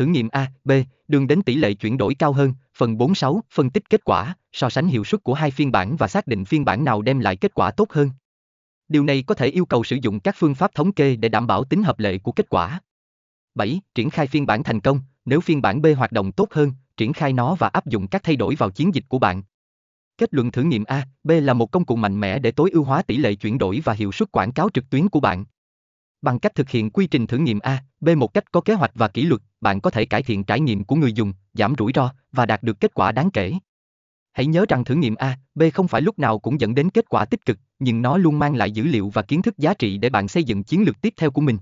thử nghiệm A, B, đường đến tỷ lệ chuyển đổi cao hơn, phần 46, phân tích kết quả, so sánh hiệu suất của hai phiên bản và xác định phiên bản nào đem lại kết quả tốt hơn. Điều này có thể yêu cầu sử dụng các phương pháp thống kê để đảm bảo tính hợp lệ của kết quả. 7. Triển khai phiên bản thành công, nếu phiên bản B hoạt động tốt hơn, triển khai nó và áp dụng các thay đổi vào chiến dịch của bạn. Kết luận thử nghiệm A, B là một công cụ mạnh mẽ để tối ưu hóa tỷ lệ chuyển đổi và hiệu suất quảng cáo trực tuyến của bạn. Bằng cách thực hiện quy trình thử nghiệm A, B một cách có kế hoạch và kỷ luật, bạn có thể cải thiện trải nghiệm của người dùng, giảm rủi ro và đạt được kết quả đáng kể. Hãy nhớ rằng thử nghiệm A, B không phải lúc nào cũng dẫn đến kết quả tích cực, nhưng nó luôn mang lại dữ liệu và kiến thức giá trị để bạn xây dựng chiến lược tiếp theo của mình.